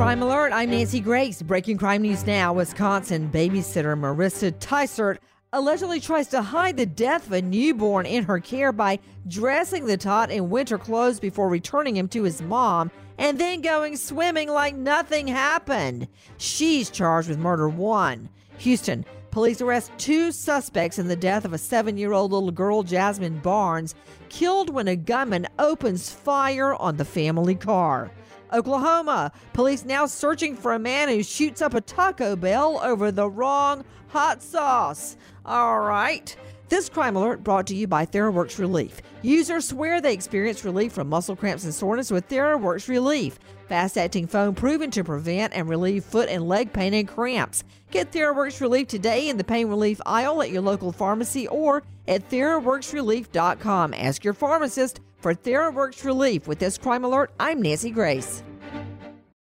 Crime Alert, I'm Nancy Grace. Breaking crime news now. Wisconsin babysitter Marissa Tietsort allegedly tries to hide the death of a newborn in her care by dressing the tot in winter clothes before returning him to his mom and then going swimming like nothing happened. She's charged with murder one. Houston, police arrest two suspects in the death of a seven year old little girl, Jasmine Barnes, killed when a gunman opens fire on the family car. Oklahoma, police now searching for a man who shoots up a Taco Bell over the wrong hot sauce. All right. This crime alert brought to you by Theraworx Relief. Users swear they experience relief from muscle cramps and soreness with Theraworx Relief. Fast acting foam proven to prevent and relieve foot and leg pain and cramps. Get Theraworx Relief today in the pain relief aisle at your local pharmacy or at TheraworxRelief.com. Ask your pharmacist for Theraworx Relief. With this crime alert, I'm Nancy Grace.